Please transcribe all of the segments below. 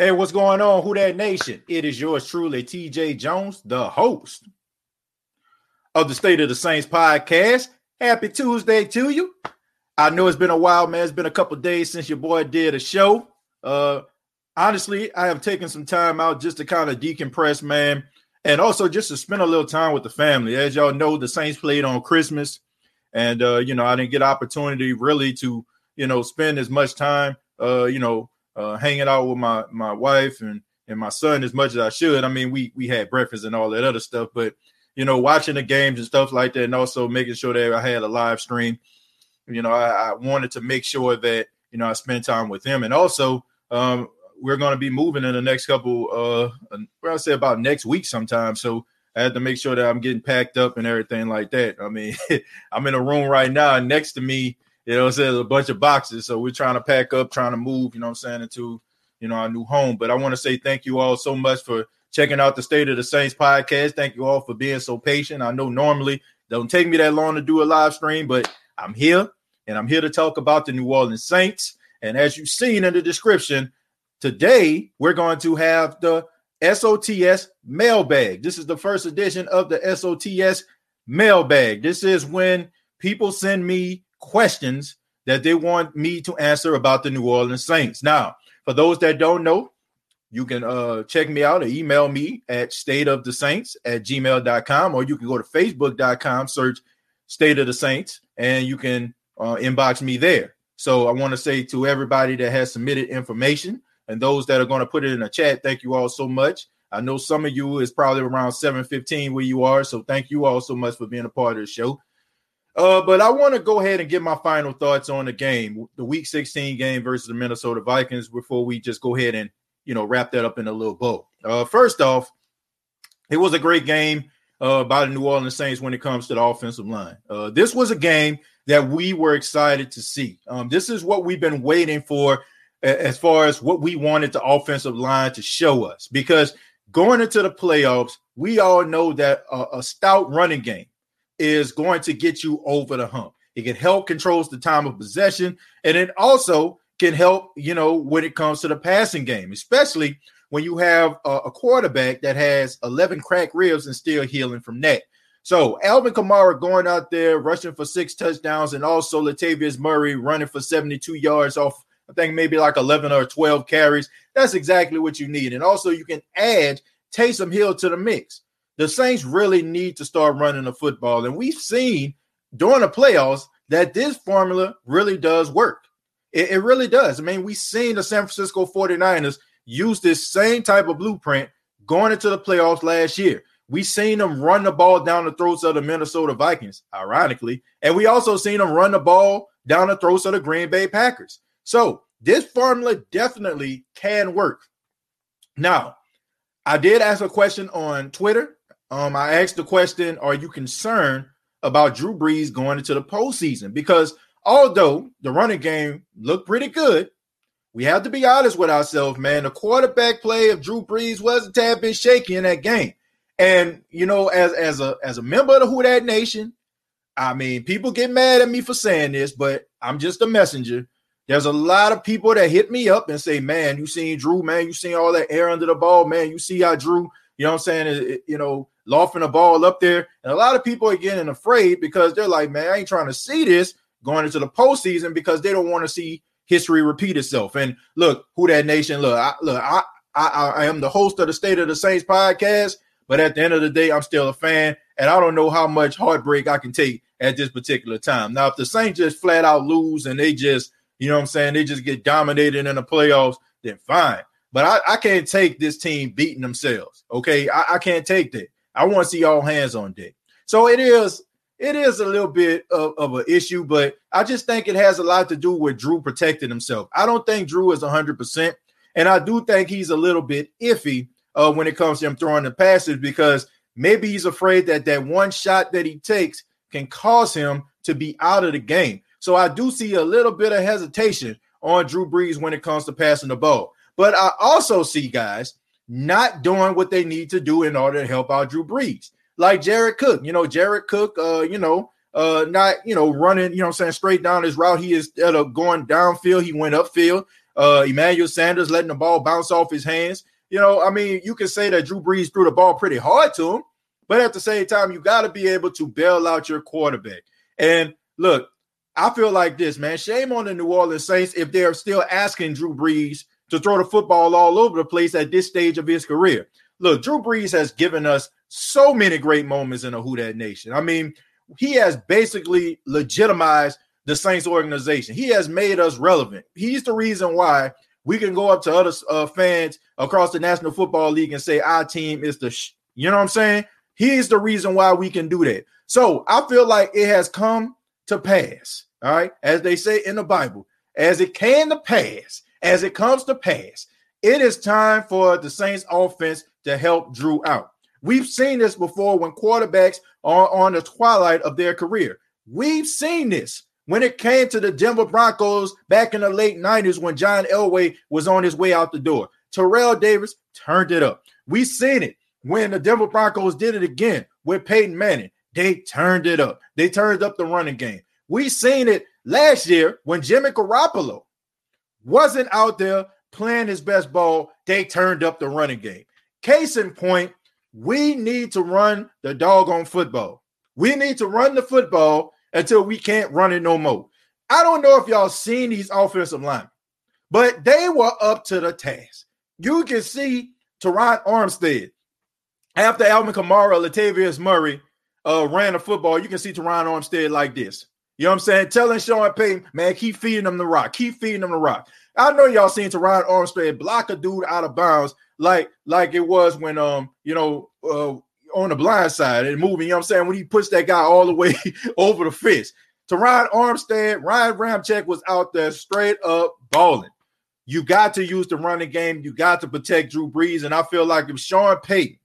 Hey, what's going on? Who that nation? It is yours truly, TJ Jones, the host of the State of the Saints podcast. Happy Tuesday to you. I know it's been a while, man. It's been a couple days since your boy did a show. Uh honestly, I have taken some time out just to kind of decompress, man, and also just to spend a little time with the family. As y'all know, the Saints played on Christmas, and uh, you know, I didn't get opportunity really to, you know, spend as much time uh, you know, uh, hanging out with my my wife and and my son as much as I should. I mean, we we had breakfast and all that other stuff, but you know, watching the games and stuff like that, and also making sure that I had a live stream. You know, I, I wanted to make sure that you know I spent time with him, and also um, we're going to be moving in the next couple. Uh, well, I say about next week sometime. So I had to make sure that I'm getting packed up and everything like that. I mean, I'm in a room right now, next to me you know, I'm there's a bunch of boxes. So we're trying to pack up, trying to move, you know I'm saying, into, you know, our new home. But I want to say thank you all so much for checking out the State of the Saints podcast. Thank you all for being so patient. I know normally don't take me that long to do a live stream, but I'm here and I'm here to talk about the New Orleans Saints. And as you've seen in the description, today we're going to have the SOTS mailbag. This is the first edition of the SOTS mailbag. This is when people send me questions that they want me to answer about the New Orleans Saints. Now, for those that don't know, you can uh, check me out or email me at state of the saints at gmail.com, or you can go to facebook.com, search state of the saints, and you can uh, inbox me there. So I want to say to everybody that has submitted information and those that are going to put it in a chat, thank you all so much. I know some of you is probably around 715 where you are. So thank you all so much for being a part of the show. Uh, but I want to go ahead and get my final thoughts on the game, the Week 16 game versus the Minnesota Vikings, before we just go ahead and you know wrap that up in a little bow. Uh, first off, it was a great game uh, by the New Orleans Saints when it comes to the offensive line. Uh, this was a game that we were excited to see. Um, this is what we've been waiting for as far as what we wanted the offensive line to show us. Because going into the playoffs, we all know that a stout running game is going to get you over the hump. It can help controls the time of possession, and it also can help, you know, when it comes to the passing game, especially when you have a, a quarterback that has 11 cracked ribs and still healing from that. So Alvin Kamara going out there rushing for six touchdowns, and also Latavius Murray running for 72 yards off, I think maybe like 11 or 12 carries. That's exactly what you need. And also you can add Taysom Hill to the mix the Saints really need to start running the football. And we've seen during the playoffs that this formula really does work. It, it, really does. I mean, we've seen the San Francisco 49ers use this same type of blueprint going into the playoffs last year. We've seen them run the ball down the throats of the Minnesota Vikings, ironically. And we also seen them run the ball down the throats of the Green Bay Packers. So this formula definitely can work. Now, I did ask a question on Twitter um, I asked the question: Are you concerned about Drew Brees going into the postseason? Because although the running game looked pretty good, we have to be honest with ourselves, man. The quarterback play of Drew Brees was a tad bit shaky in that game. And you know, as as a as a member of the Who That Nation, I mean, people get mad at me for saying this, but I'm just a messenger. There's a lot of people that hit me up and say, "Man, you seen Drew? Man, you seen all that air under the ball? Man, you see how Drew? You know what I'm saying? It, it, you know, lofting the ball up there. And a lot of people are getting afraid because they're like, man, I ain't trying to see this going into the postseason because they don't want to see history repeat itself. And look, who that nation, look, I, look, I, I, I am the host of the State of the Saints podcast, but at the end of the day, I'm still a fan, and I don't know how much heartbreak I can take at this particular time. Now, if the Saints just flat out lose and they just, you know what I'm saying, they just get dominated in the playoffs, then fine. But I, I can't take this team beating themselves. Okay. I, I can't take that. I want to see all hands on deck. So it is it is a little bit of, of an issue, but I just think it has a lot to do with Drew protecting himself. I don't think Drew is 100%, and I do think he's a little bit iffy uh, when it comes to him throwing the passes because maybe he's afraid that that one shot that he takes can cause him to be out of the game. So I do see a little bit of hesitation on Drew Brees when it comes to passing the ball. But I also see guys not doing what they need to do in order to help out Drew Brees. Like Jared Cook, you know, Jared Cook, uh, you know, uh, not, you know, running, you know I'm saying, straight down his route. He is of going downfield, he went upfield. Uh, Emmanuel Sanders letting the ball bounce off his hands. You know, I mean, you can say that Drew Brees threw the ball pretty hard to him, but at the same time, you got to be able to bail out your quarterback. And look, I feel like this, man. Shame on the New Orleans Saints if they're still asking Drew Brees to throw the football all over the place at this stage of his career. Look, Drew Brees has given us so many great moments in a Who That Nation. I mean, he has basically legitimized the Saints organization. He has made us relevant. He's the reason why we can go up to other uh, fans across the National Football League and say our team is the, sh-. you know what I'm saying? He's the reason why we can do that. So I feel like it has come to pass. All right, as they say in the Bible, as it came to pass, as it comes to pass, it is time for the Saints offense to help Drew out. We've seen this before when quarterbacks are on the twilight of their career. We've seen this when it came to the Denver Broncos back in the late 90s when John Elway was on his way out the door. Terrell Davis turned it up. We've seen it when the Denver Broncos did it again with Peyton Manning. They turned it up. They turned up the running game. We seen it last year when Jimmy Garoppolo wasn't out there playing his best ball. They turned up the running game. Case in point, we need to run the doggone football. We need to run the football until we can't run it no more. I don't know if y'all seen these offensive linemen, but they were up to the task. You can see Terron Armstead after Alvin Kamara, Latavius Murray uh, ran the football. You can see Terron Armstead like this. You know what I'm saying? Telling Sean Payton, man, keep feeding them the rock. Keep feeding them the rock. I know y'all seen Terron Armstead block a dude out of bounds like like it was when um you know uh on the blind side and moving, you know what I'm saying? When he puts that guy all the way over the fist. Terron Armstead, Ryan Ramczyk was out there straight up balling. You got to use the running game. You got to protect Drew Brees. And I feel like if Sean Payton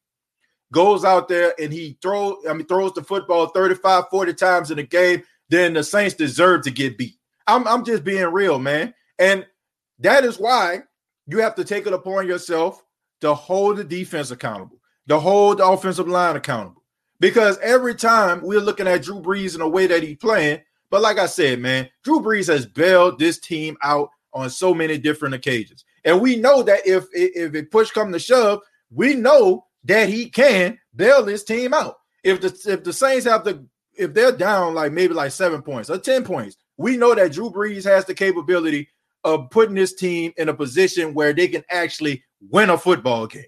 goes out there and he throws, I mean, throws the football 35, 40 times in a game, then the Saints deserve to get beat. I'm, I'm just being real, man. And that is why you have to take it upon yourself to hold the defense accountable, to hold the offensive line accountable. Because every time we're looking at Drew Brees in a way that he's playing, but like I said, man, Drew Brees has bailed this team out on so many different occasions. And we know that if if it push come to shove, we know that he can bail this team out. If the if the Saints have to if they're down like maybe like seven points or 10 points, we know that Drew Brees has the capability of putting this team in a position where they can actually win a football game.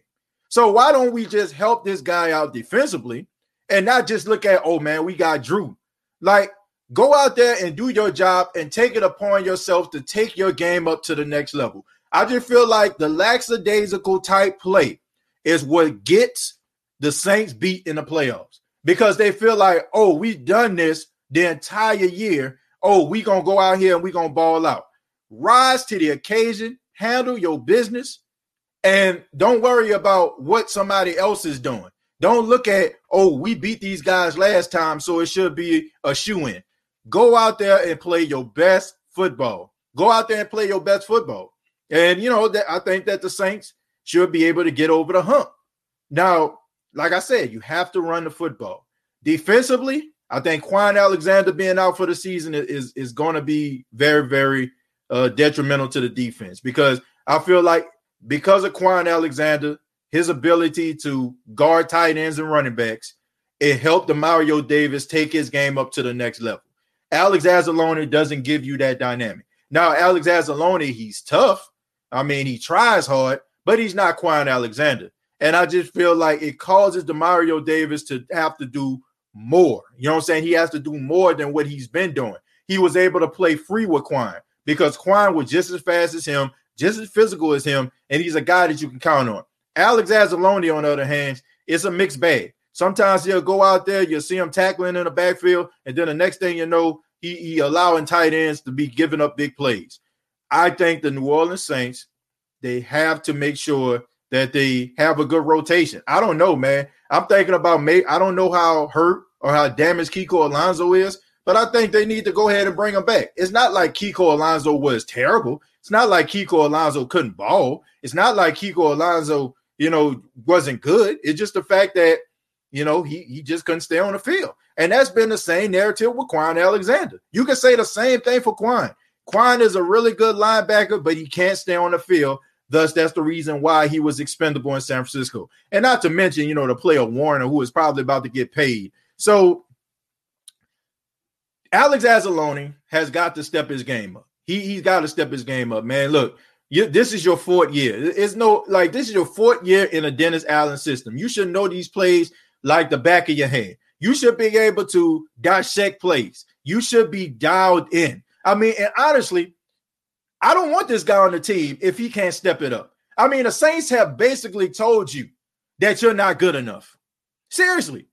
So why don't we just help this guy out defensively and not just look at, oh man, we got Drew. Like go out there and do your job and take it upon yourself to take your game up to the next level. I just feel like the lackadaisical type play is what gets the Saints beat in the playoffs because they feel like, oh, we've done this the entire year. Oh, we gonna go out here and we gonna ball out rise to the occasion, handle your business, and don't worry about what somebody else is doing. Don't look at, oh, we beat these guys last time, so it should be a shoe in. Go out there and play your best football. Go out there and play your best football. And you know that I think that the Saints should be able to get over the hump. Now, like I said, you have to run the football. Defensively, I think Kwon Alexander being out for the season is, is going to be very, very uh, detrimental to the defense because I feel like because of Kwon Alexander, his ability to guard tight ends and running backs, it helped Demario Davis take his game up to the next level. Alex Anzalone doesn't give you that dynamic. Now, Alex Anzalone, he's tough. I mean, he tries hard, but he's not Kwon Alexander. And I just feel like it causes Demario Davis to have to do more. You know what I'm saying? He has to do more than what he's been doing. He was able to play free with Kwon because Kwon was just as fast as him, just as physical as him, and he's a guy that you can count on. Alex Anzalone, on the other hand, it's a mixed bag. Sometimes he'll go out there, you'll see him tackling in the backfield, and then the next thing you know, he, he allowing tight ends to be giving up big plays. I think the New Orleans Saints, they have to make sure that they have a good rotation. I don't know, man. I'm thinking about May. I don't know how hurt or how damaged Kiko Alonso is, but I think they need to go ahead and bring him back. It's not like Kiko Alonso was terrible. It's not like Kiko Alonso couldn't ball. It's not like Kiko Alonso, you know, wasn't good. It's just the fact that, you know, he, he just couldn't stay on the field. And that's been the same narrative with Kwon Alexander. You can say the same thing for Kwon. Kwon is a really good linebacker, but he can't stay on the field. Thus, that's the reason why he was expendable in San Francisco. And not to mention, you know, the player Warner, who is probably about to get paid. So Alex Anzalone has got to step his game up. He, he's got to step his game up, man. Look, you, this is your fourth year. It's no like this is your fourth year in a Dennis Allen system. You should know these plays like the back of your hand. You should be able to dissect plays. You should be dialed in. I mean, and honestly, I don't want this guy on the team if he can't step it up. I mean, the Saints have basically told you that you're not good enough. Seriously.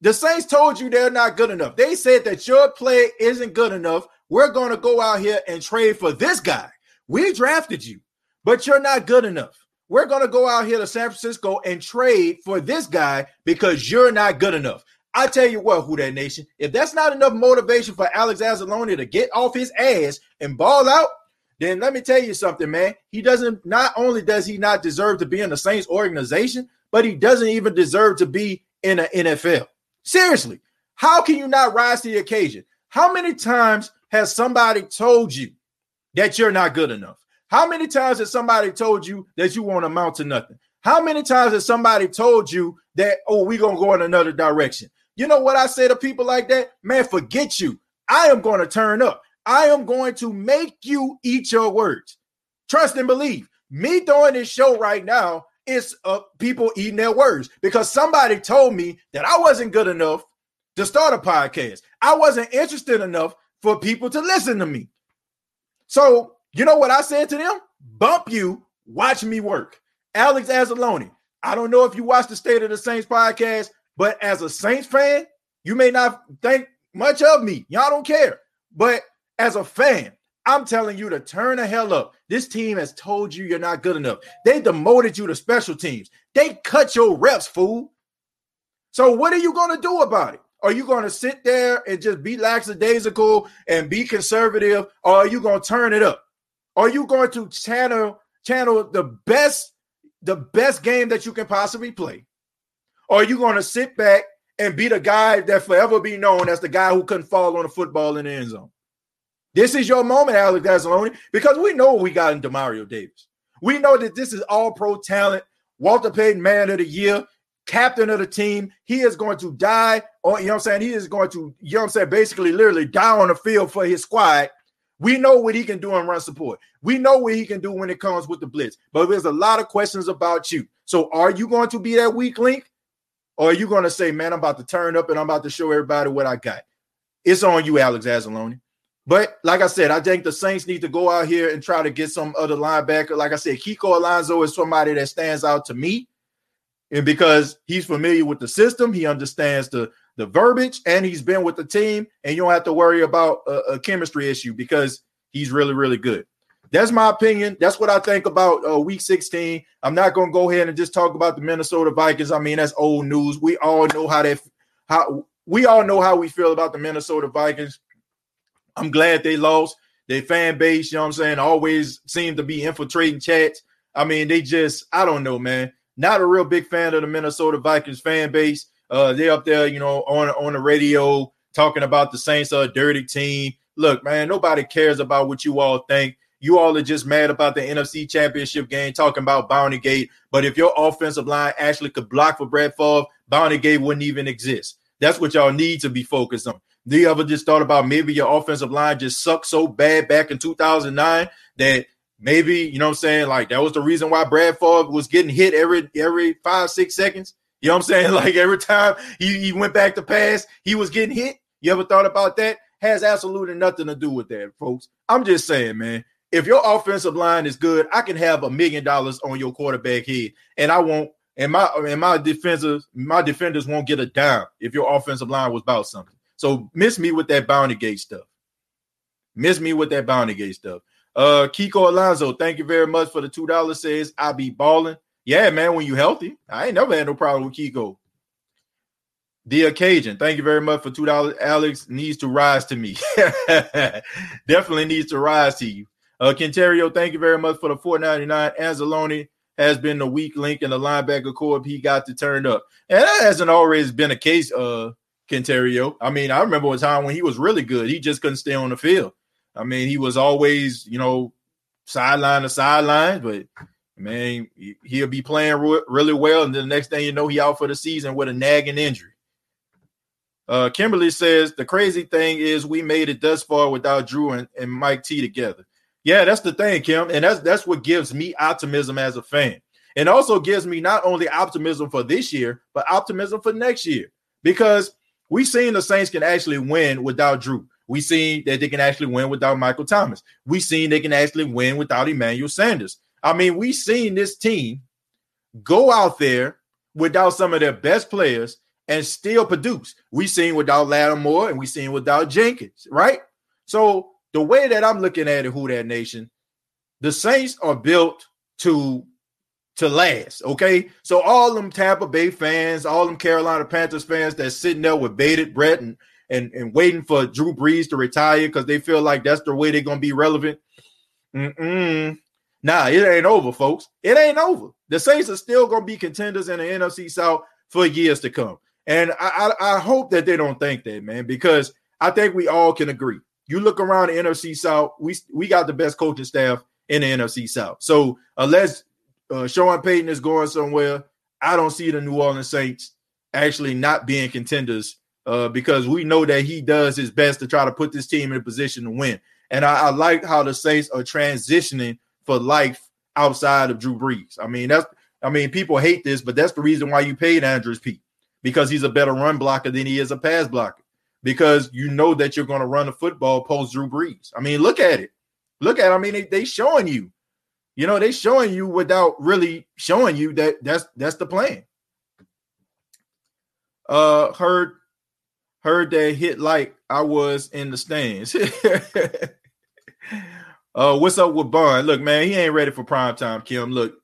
The Saints told you they're not good enough. They said that your play isn't good enough. We're going to go out here and trade for this guy. We drafted you, but you're not good enough. We're going to go out here to San Francisco and trade for this guy because you're not good enough. I tell you what, who that nation, if that's not enough motivation for Alex Anzalone to get off his ass and ball out, then let me tell you something, man. He doesn't not only does he not deserve to be in the Saints organization, but he doesn't even deserve to be in the NFL. Seriously, how can you not rise to the occasion? How many times has somebody told you that you're not good enough? How many times has somebody told you that you won't amount to nothing? How many times has somebody told you that, oh, we're going to go in another direction? You know what I say to people like that? Man, forget you. I am going to turn up. I am going to make you eat your words. Trust and believe. Me doing this show right now is uh, people eating their words because somebody told me that I wasn't good enough to start a podcast. I wasn't interested enough for people to listen to me. So, you know what I said to them? Bump you, watch me work. Alex Anzalone. I don't know if you watch the State of the Saints podcast. But as a Saints fan, you may not think much of me. Y'all don't care. But as a fan, I'm telling you to turn the hell up. This team has told you you're not good enough. They demoted you to special teams. They cut your reps, fool. So what are you going to do about it? Are you going to sit there and just be lackadaisical and be conservative, or are you going to turn it up? Are you going to channel channel the best the best game that you can possibly play? Or are you going to sit back and be the guy that forever be known as the guy who couldn't fall on a football in the end zone? This is your moment, Alex Anzalone, because we know what we got in Demario Davis. We know that this is all pro talent, Walter Payton Man of the Year, captain of the team. He is going to die, or you know what I'm saying? He is going to, you know what I'm saying, basically literally die on the field for his squad. We know what he can do in run support. We know what he can do when it comes with the blitz. But there's a lot of questions about you. So are you going to be that weak link? Or are you going to say, man, I'm about to turn up and I'm about to show everybody what I got? It's on you, Alex Anzalone. But like I said, I think the Saints need to go out here and try to get some other linebacker. Like I said, Kiko Alonso is somebody that stands out to me. And because he's familiar with the system, he understands the, the verbiage, and he's been with the team, and you don't have to worry about a, a chemistry issue because he's really, really good. That's my opinion. That's what I think about uh, week 16. I'm not going to go ahead and just talk about the Minnesota Vikings. I mean, that's old news. We all know how that how we all know how we feel about the Minnesota Vikings. I'm glad they lost. Their fan base, you know what I'm saying, always seem to be infiltrating chats. I mean, they just, I don't know, man. Not a real big fan of the Minnesota Vikings fan base. Uh, they're up there, you know, on on the radio talking about the Saints are a dirty team. Look, man, nobody cares about what you all think. You all are just mad about the NFC Championship game, talking about Bounty Gate. But if your offensive line actually could block for Brett Favre, Bounty Gate wouldn't even exist. That's what y'all need to be focused on. Do you ever just thought about maybe your offensive line just sucked so bad back in 2009 that maybe you know what I'm saying like that was the reason why Brett Favre was getting hit every every five six seconds. You know what I'm saying? Like every time he, he went back to pass, he was getting hit. You ever thought about that? Has absolutely nothing to do with that, folks. I'm just saying, man if your offensive line is good, I can have a million dollars on your quarterback head, and I won't. And my and my defenders, my defenders won't get a dime if your offensive line was about something. So miss me with that bounty gate stuff. Miss me with that bounty gate stuff. Uh, Kiko Alonso, thank you very much for the two dollars. Says I be balling. Yeah, man, when you healthy, I ain't never had no problem with Kiko. The occasion. Thank you very much for two dollars. Alex needs to rise to me. Definitely needs to rise to you. Uh, Quinterio, thank you very much for the 499. Anzalone has been the weak link in the linebacker corps. He got to turn up. And that hasn't always been a case, uh, Quinterio. I mean, I remember a time when he was really good. He just couldn't stay on the field. I mean, he was always, you know, sideline to sideline, but man, he'll be playing really well. And then the next thing you know, he out for the season with a nagging injury. Uh, Kimberly says the crazy thing is we made it thus far without Drew and, and Mike T together. Yeah, that's the thing, Kim, and that's that's what gives me optimism as a fan, and also gives me not only optimism for this year, but optimism for next year because we've seen the Saints can actually win without Drew. We've seen that they can actually win without Michael Thomas. We've seen they can actually win without Emmanuel Sanders. I mean, we've seen this team go out there without some of their best players and still produce. We've seen without Lattimore and we've seen without Jenkins, right? So the way that I'm looking at it, who that nation, the Saints are built to to last. Okay, so all them Tampa Bay fans, all them Carolina Panthers fans that's sitting there with bated breath and and, and waiting for Drew Brees to retire because they feel like that's the way they're gonna be relevant. Mm-mm. Nah, it ain't over, folks. It ain't over. The Saints are still gonna be contenders in the NFC South for years to come. And I, I, I hope that they don't think that, man, because I think we all can agree. You look around the NFC South, we we got the best coaching staff in the NFC South. So unless uh, Sean Payton is going somewhere, I don't see the New Orleans Saints actually not being contenders uh, because we know that he does his best to try to put this team in a position to win. And I, I like how the Saints are transitioning for life outside of Drew Brees. I mean, that's I mean, people hate this, but that's the reason why you paid Andrus Peat because he's a better run blocker than he is a pass blocker. Because you know that you're going to run the football post Drew Brees. I mean, look at it. Look at. It. I mean, they they showing you. You know, they showing you without really showing you that that's that's the plan. Uh, heard heard that hit like I was in the stands. uh, what's up with Baun? Look, man, he ain't ready for prime time, Kim. Look,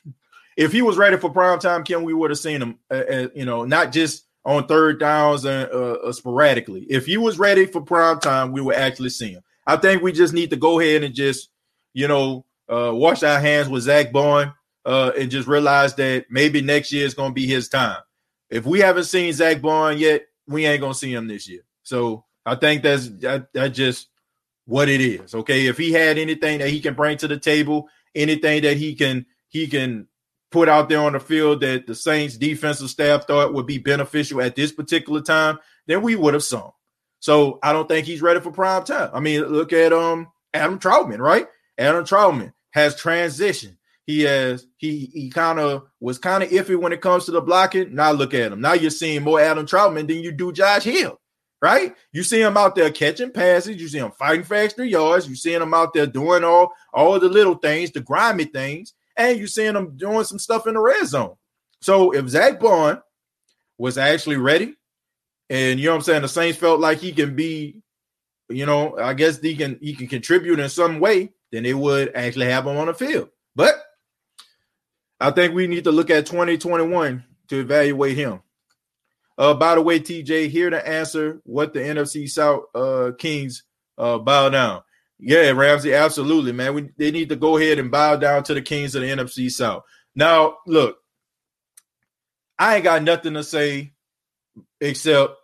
if he was ready for prime time, Kim, we would have seen him. Uh, uh, you know, not just on third downs and uh, uh, sporadically. If he was ready for prime time, we would actually see him. I think we just need to go ahead and just, you know, uh, wash our hands with Zach Baun uh, and just realize that maybe next year is going to be his time. If we haven't seen Zach Baun yet, we ain't going to see him this year. So I think that's that, that's just what it is. Okay, if he had anything that he can bring to the table, anything that he can he can put out there on the field that the Saints defensive staff thought would be beneficial at this particular time, then we would have sung. So I don't think he's ready for prime time. I mean, look at um Adam Trautman, right? Adam Trautman has transitioned. He has he he kind of was kind of iffy when it comes to the blocking. Now look at him. Now you're seeing more Adam Trautman than you do Josh Hill, right? You see him out there catching passes. You see him fighting for extra yards. You seeing him out there doing all all the little things, the grimy things and you're seeing him doing some stuff in the red zone. So if Zach Baun was actually ready, and you know what I'm saying, the Saints felt like he can be, you know, I guess he can he can contribute in some way, then they would actually have him on the field. But I think we need to look at 2021 to evaluate him. Uh, by the way, TJ, here to answer what the NFC South uh, Kings uh, bow down. Yeah, Ramsey, absolutely, man. We they need to go ahead and bow down to the kings of the NFC South. Now, look, I ain't got nothing to say except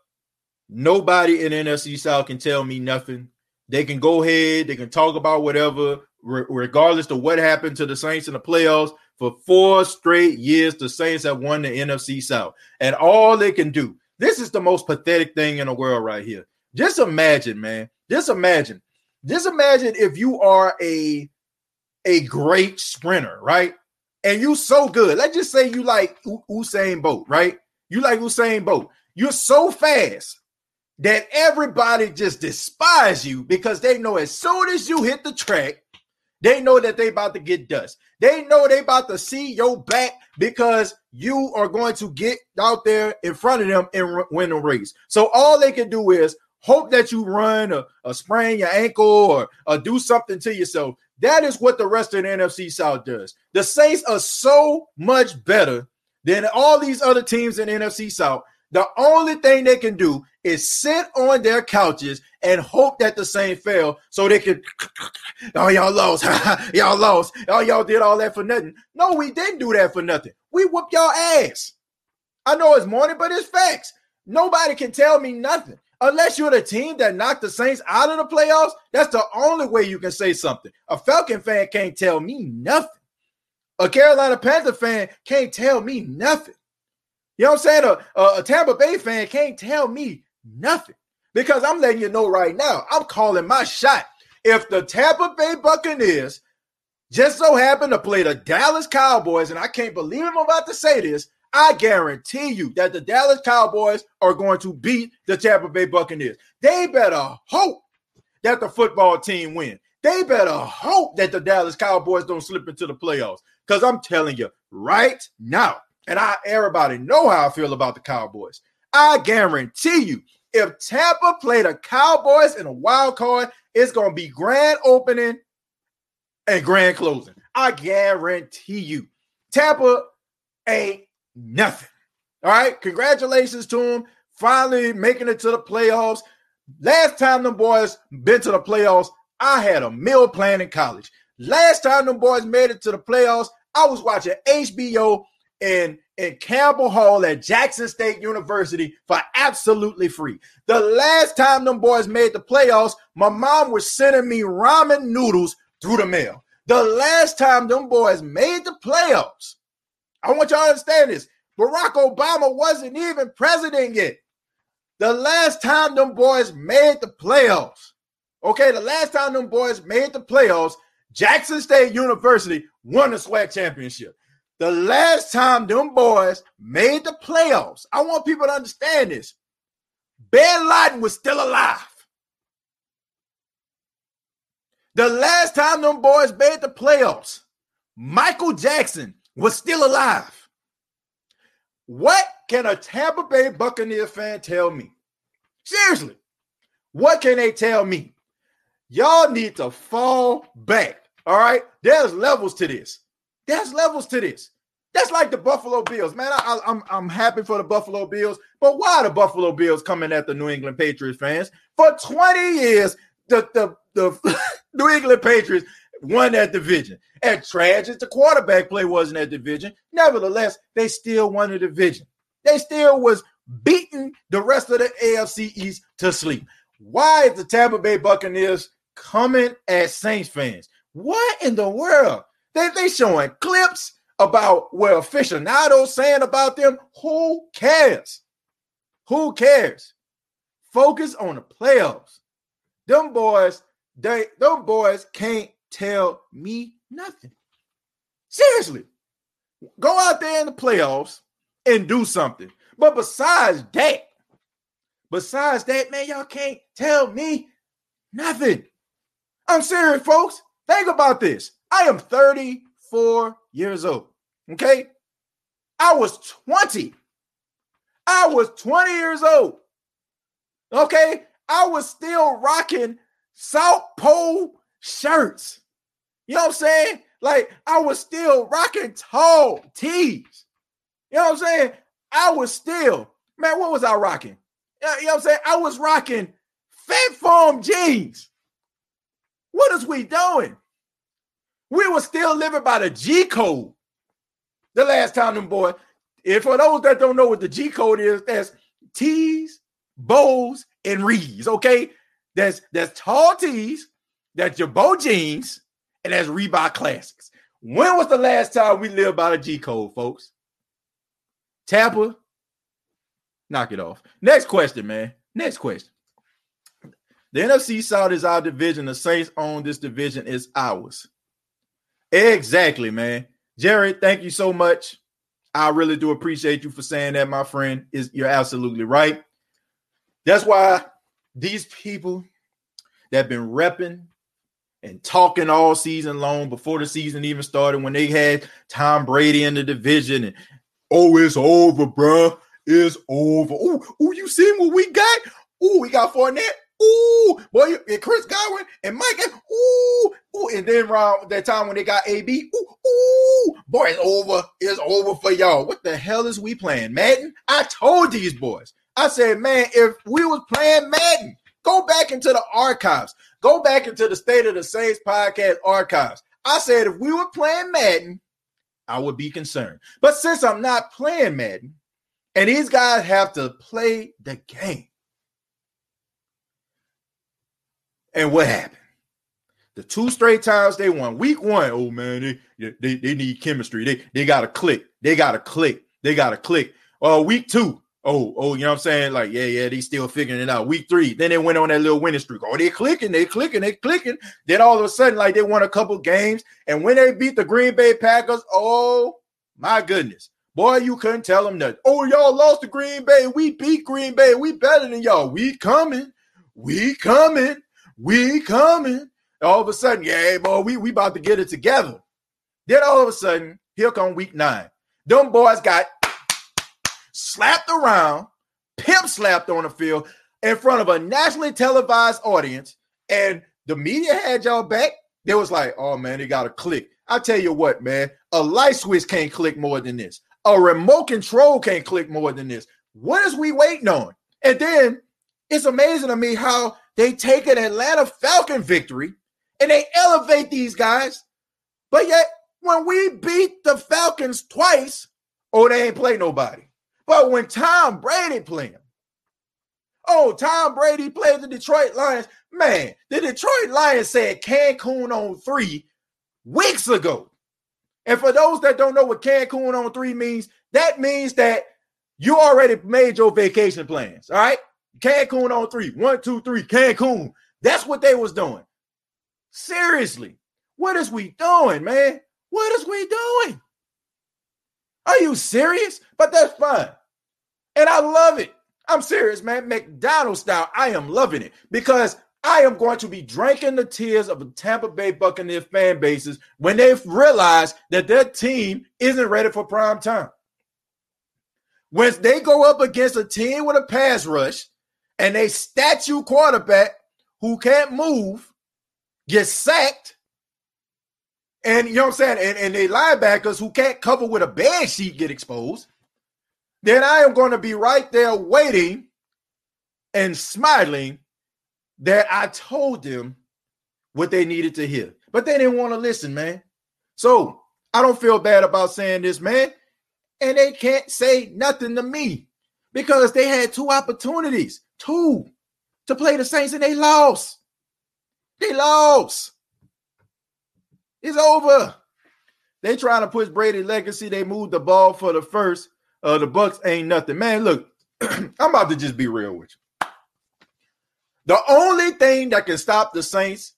nobody in NFC South can tell me nothing. They can go ahead, they can talk about whatever, re- regardless of what happened to the Saints in the playoffs. For four straight years, the Saints have won the NFC South. And all they can do, this is the most pathetic thing in the world right here. Just imagine, man. Just imagine just imagine if you are a a great sprinter, right? And you so good. Let's just say you like U- Usain Bolt, right? You like Usain Bolt. You're so fast that everybody just despise you because they know as soon as you hit the track, they know that they about to get dust. They know they about to see your back because you are going to get out there in front of them and win the race. So all they can do is hope that you run or, or sprain your ankle or, or do something to yourself. That is what the rest of the NFC South does. The Saints are so much better than all these other teams in the NFC South. The only thing they can do is sit on their couches and hope that the Saints fail so they can, oh, y'all lost. y'all lost. Oh, y'all did all that for nothing. No, we didn't do that for nothing. We whooped y'all ass. I know it's morning, but it's facts. Nobody can tell me nothing. Unless you're the team that knocked the Saints out of the playoffs, that's the only way you can say something. A Falcon fan can't tell me nothing. A Carolina Panther fan can't tell me nothing. You know what I'm saying? A, a, a Tampa Bay fan can't tell me nothing because I'm letting you know right now, I'm calling my shot. If the Tampa Bay Buccaneers just so happen to play the Dallas Cowboys, and I can't believe I'm about to say this, I guarantee you that the Dallas Cowboys are going to beat the Tampa Bay Buccaneers. They better hope that the football team win. They better hope that the Dallas Cowboys don't slip into the playoffs. Because I'm telling you right now, and I everybody know how I feel about the Cowboys. I guarantee you, if Tampa play the Cowboys in a wild card, it's gonna be grand opening and grand closing. I guarantee you. Tampa ain't nothing. All right. Congratulations to them. Finally making it to the playoffs. Last time them boys been to the playoffs, I had a meal plan in college. Last time them boys made it to the playoffs, I was watching HBO in, in Campbell Hall at Jackson State University for absolutely free. The last time them boys made the playoffs, my mom was sending me ramen noodles through the mail. The last time them boys made the playoffs, I want y'all to understand this. Barack Obama wasn't even president yet. The last time them boys made the playoffs, okay, the last time them boys made the playoffs, Jackson State University won the SWAC championship. The last time them boys made the playoffs, I want people to understand this. Bin Laden was still alive. The last time them boys made the playoffs, Michael Jackson was still alive. What can a Tampa Bay Buccaneer fan tell me? Seriously, what can they tell me? Y'all need to fall back. All right, there's levels to this. There's levels to this. That's like the Buffalo Bills, man. I, am I'm, I'm happy for the Buffalo Bills, but why the Buffalo Bills coming at the New England Patriots fans? For 20 years, the the the New England Patriots won that division. As tragic the quarterback play was in that division, nevertheless, they still won the division. They still was beating the rest of the AFC East to sleep. Why is the Tampa Bay Buccaneers coming at Saints fans? What in the world? They they showing clips about what aficionados saying about them. Who cares? Who cares? Focus on the playoffs. Them boys, they them boys can't tell me nothing. Seriously. Go out there in the playoffs and do something. But besides that, besides that, man, y'all can't tell me nothing. I'm serious, folks. Think about this. I am 34 years old. Okay. I was 20. I was 20 years old. Okay. I was still rocking South Pole shirts. You know what I'm saying? Like I was still rocking tall tees. You know what I'm saying? I was still, man, what was I rocking? You know what I'm saying? I was rocking Phat Farm jeans. What is we doing? We were still living by the G code. The last time them boy, if for those that don't know what the G code is, that's T's, bows, and rees. Okay, that's that's tall tees, that's your bow jeans, and that's Reebok classics. When was the last time we lived by the G code, folks? Tampa, knock it off. Next question, man. Next question. The NFC South is our division. The Saints own this division. It's ours. Exactly, man. Jared, thank you so much. I really do appreciate you for saying that, my friend. Is you're absolutely right. That's why these people that have been repping and talking all season long before the season even started, when they had Tom Brady in the division, and oh, it's over, bro. It's over. Oh, you seen what we got? Oh, we got Fournette. Ooh, boy, and Chris Godwin and Mike. Ooh, ooh, and then around that time when they got AB. Ooh, ooh, boy, it's over. It's over for y'all. What the hell is we playing, Madden? I told these boys. I said, man, if we was playing Madden, go back into the archives. Go back into the State of the Saints podcast archives. I said, if we were playing Madden, I would be concerned. But since I'm not playing Madden, and these guys have to play the game, And what happened? The two straight times they won. Week one, oh man, they they, they need chemistry. They they gotta click. They gotta click. They gotta click. Uh, week two, oh, oh, you know what I'm saying? Like, yeah, yeah, they still figuring it out. Week three, then they went on that little winning streak. Oh, they clicking, they clicking, they clicking. Then all of a sudden, like they won a couple games. And when they beat the Green Bay Packers, oh my goodness. Boy, you couldn't tell them that. Oh, y'all lost to Green Bay. We beat Green Bay. We better than y'all. We coming. We coming. We coming. All of a sudden, yeah, boy, we, we about to get it together. Then all of a sudden, here come week nine. Them boys got slapped around, pimp slapped on the field in front of a nationally televised audience, and the media had y'all back. They was like, oh man, they got a click. I tell you what, man, a light switch can't click more than this. A remote control can't click more than this. What is we waiting on? And then it's amazing to me how they take an Atlanta Falcon victory and they elevate these guys. But yet, when we beat the Falcons twice, oh, they ain't play nobody. But when Tom Brady playing, oh, Tom Brady played the Detroit Lions. Man, the Detroit Lions said Cancun on three weeks ago. And for those that don't know what Cancun on three means, that means that you already made your vacation plans. All right. Cancun on three. One, two, three. Cancun. That's what they was doing. Seriously. What is we doing, man? What is we doing? Are you serious? But that's fine. And I love it. I'm serious, man. McDonald's style. I am loving it because I am going to be drinking the tears of the Tampa Bay Buccaneers fan bases when they realize that their team isn't ready for prime time. When they go up against a team with a pass rush and a statue quarterback who can't move, gets sacked, and you know what I'm saying? And, and they linebackers who can't cover with a bad sheet get exposed. Then I am going to be right there waiting and smiling that I told them what they needed to hear. But they didn't want to listen, man. So I don't feel bad about saying this, man. And they can't say nothing to me because they had two opportunities, two, to play the Saints and they lost. They lost. It's over. They trying to push Brady legacy. They moved the ball for the first. Uh, the Bucks ain't nothing. Man, look, I'm about to just be real with you. The only thing that can stop the Saints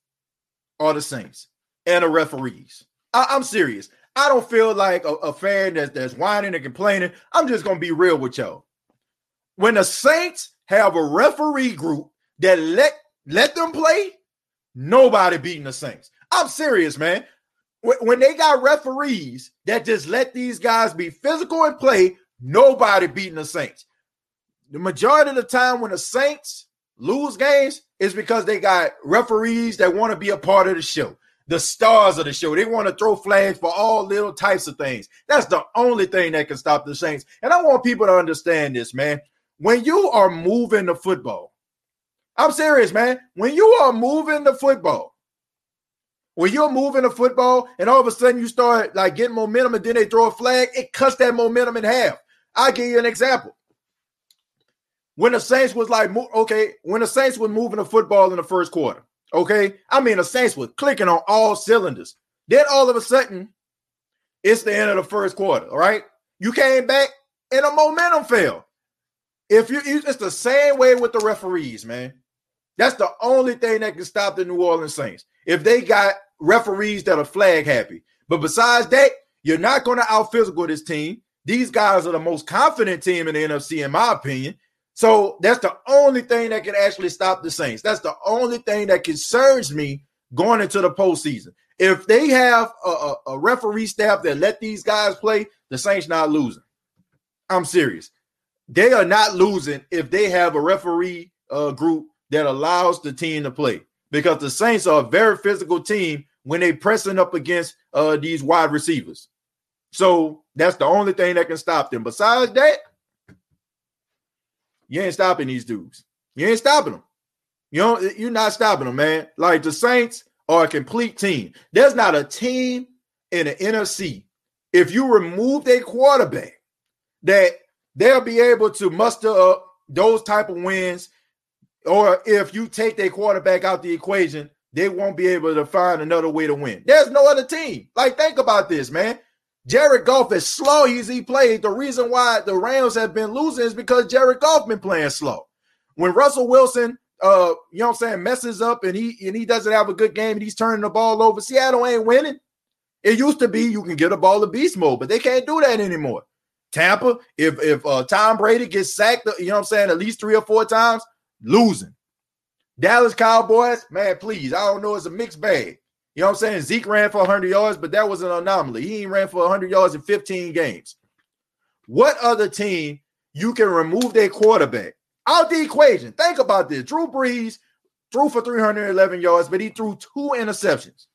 are the Saints and the referees. I, am serious. I don't feel like a, a fan that's, that's whining and complaining. I'm just gonna be real with y'all. When the Saints have a referee group that let let them play, nobody beating the Saints. I'm serious, man. When they got referees that just let these guys be physical and play, nobody beating the Saints. The majority of the time when the Saints lose games is because they got referees that want to be a part of the show, the stars of the show. They want to throw flags for all little types of things. That's the only thing that can stop the Saints. And I want people to understand this, man. When you are moving the football, I'm serious, man. When you are moving the football, when you're moving a football and all of a sudden you start like getting momentum and then they throw a flag, it cuts that momentum in half. I'll give you an example. When the Saints was like, okay, when the Saints were moving the football in the first quarter, okay, I mean, the Saints was clicking on all cylinders. Then all of a sudden, it's the end of the first quarter, all right? You came back and the momentum fell. If you, it's the same way with the referees, man. That's the only thing that can stop the New Orleans Saints. If they got referees that are flag happy. But besides that, you're not going to out physical this team. These guys are the most confident team in the NFC, in my opinion. So that's the only thing that can actually stop the Saints. That's the only thing that concerns me going into the postseason. If they have a, a, a referee staff that let these guys play, the Saints not losing. I'm serious. They are not losing if they have a referee uh, group that allows the team to play because the Saints are a very physical team when they pressing up against uh, these wide receivers. So that's the only thing that can stop them. Besides that, you ain't stopping these dudes. You ain't stopping them. You know, you're not stopping them, man. Like the Saints are a complete team. There's not a team in the NFC. If you remove their quarterback, that they'll be able to muster up those type of wins or if you take their quarterback out the equation, they won't be able to find another way to win. There's no other team. Like, think about this, man. Jared Goff, is slow as he played, the reason why the Rams have been losing is because Jared Goff been playing slow. When Russell Wilson, uh, you know what I'm saying, messes up and he and he doesn't have a good game and he's turning the ball over, Seattle ain't winning. It used to be you can get a ball of beast mode, but they can't do that anymore. Tampa, if if uh, Tom Brady gets sacked, you know what I'm saying, at least three or four times, losing. Dallas Cowboys, man, please. I don't know. It's a mixed bag. You know what I'm saying? Zeke ran for 100 yards, but that was an anomaly. He ain't ran for 100 yards in 15 games. What other team you can remove their quarterback out the equation? Think about this. Drew Brees threw for 311 yards, but he threw two interceptions,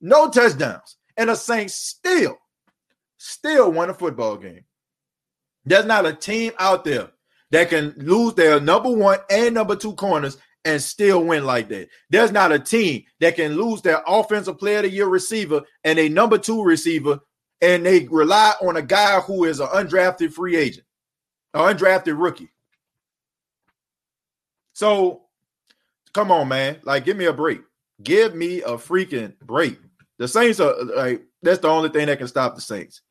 no touchdowns, and the Saints still, still won a football game. There's not a team out there that can lose their number one and number two corners and still win like that. There's not a team that can lose their offensive player of the year receiver and a number two receiver, and they rely on a guy who is an undrafted free agent, an undrafted rookie. So come on, man. Like, give me a break. Give me a freaking break. The Saints are like that's the only thing that can stop the Saints.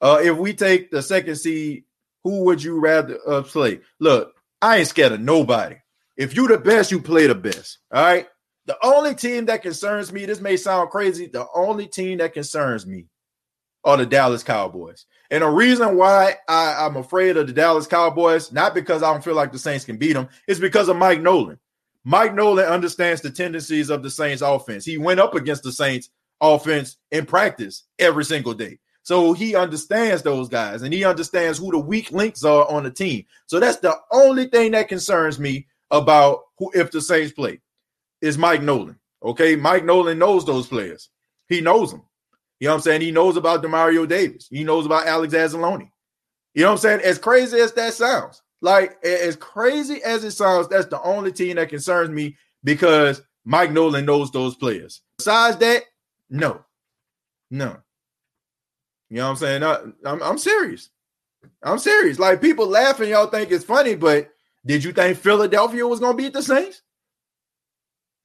Uh, if we take the second seed, who would you rather uh, play? Look, I ain't scared of nobody. If you the best, you play the best. All right. The only team that concerns me, this may sound crazy, the only team that concerns me are the Dallas Cowboys. And the reason why I, am afraid of the Dallas Cowboys, not because I don't feel like the Saints can beat them, is because of Mike Nolan. Mike Nolan understands the tendencies of the Saints offense. He went up against the Saints offense in practice every single day. So he understands those guys and he understands who the weak links are on the team. So that's the only thing that concerns me about who if the Saints play is Mike Nolan. Okay, Mike Nolan knows those players. He knows them. You know what I'm saying? He knows about Demario Davis. He knows about Alex Anzalone. You know what I'm saying? As crazy as that sounds, like as crazy as it sounds, that's the only team that concerns me because Mike Nolan knows those players. Besides that, no, no. You know what I'm saying? I, I'm, I'm serious. I'm serious. Like people laughing, y'all think it's funny, but did you think Philadelphia was gonna beat the Saints?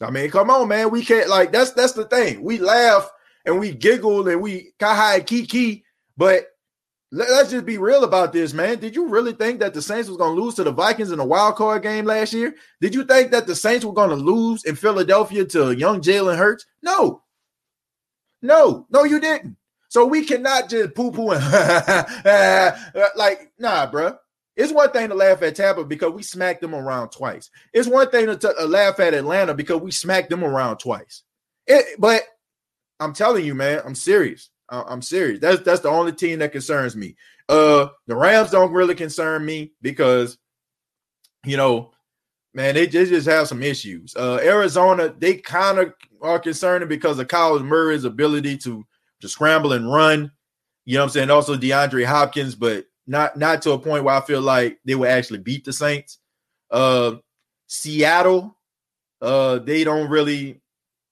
I mean, come on, man. We can't like that's that's the thing. We laugh and we giggle and we kahi kiki, but let, us just be real about this, man. Did you really think that the Saints was gonna lose to the Vikings in a wild card game last year? Did you think that the Saints were gonna lose in Philadelphia to young Jalen Hurts? No, no, no, you didn't. So we cannot just poo poo and like, nah, bro. It's one thing to laugh at Tampa because we smacked them around twice. It's one thing to t- uh, laugh at Atlanta because we smacked them around twice. It, but I'm telling you, man, I'm serious. I'm serious. That's that's the only team that concerns me. Uh, the Rams don't really concern me because, you know, man, they, they just have some issues. Uh, Arizona, they kind of are concerning because of Kyler Murray's ability to to scramble and run. You know what I'm saying? Also DeAndre Hopkins, but not not to a point where I feel like they would actually beat the Saints. Uh, Seattle, uh, they don't really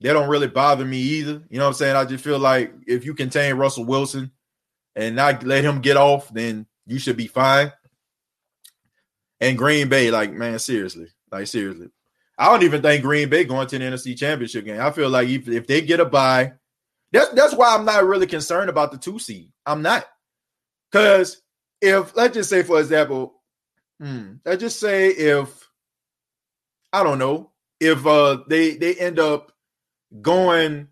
they don't really bother me either. You know what I'm saying? I just feel like if you contain Russell Wilson and not let him get off, then you should be fine. And Green Bay, like man, seriously, like seriously, I don't even think Green Bay going to the NFC Championship game. I feel like if, if they get a bye, that's that's why I'm not really concerned about the two seed. I'm not because if let's just say, for example, hmm, let's just say if I don't know if uh they they end up going,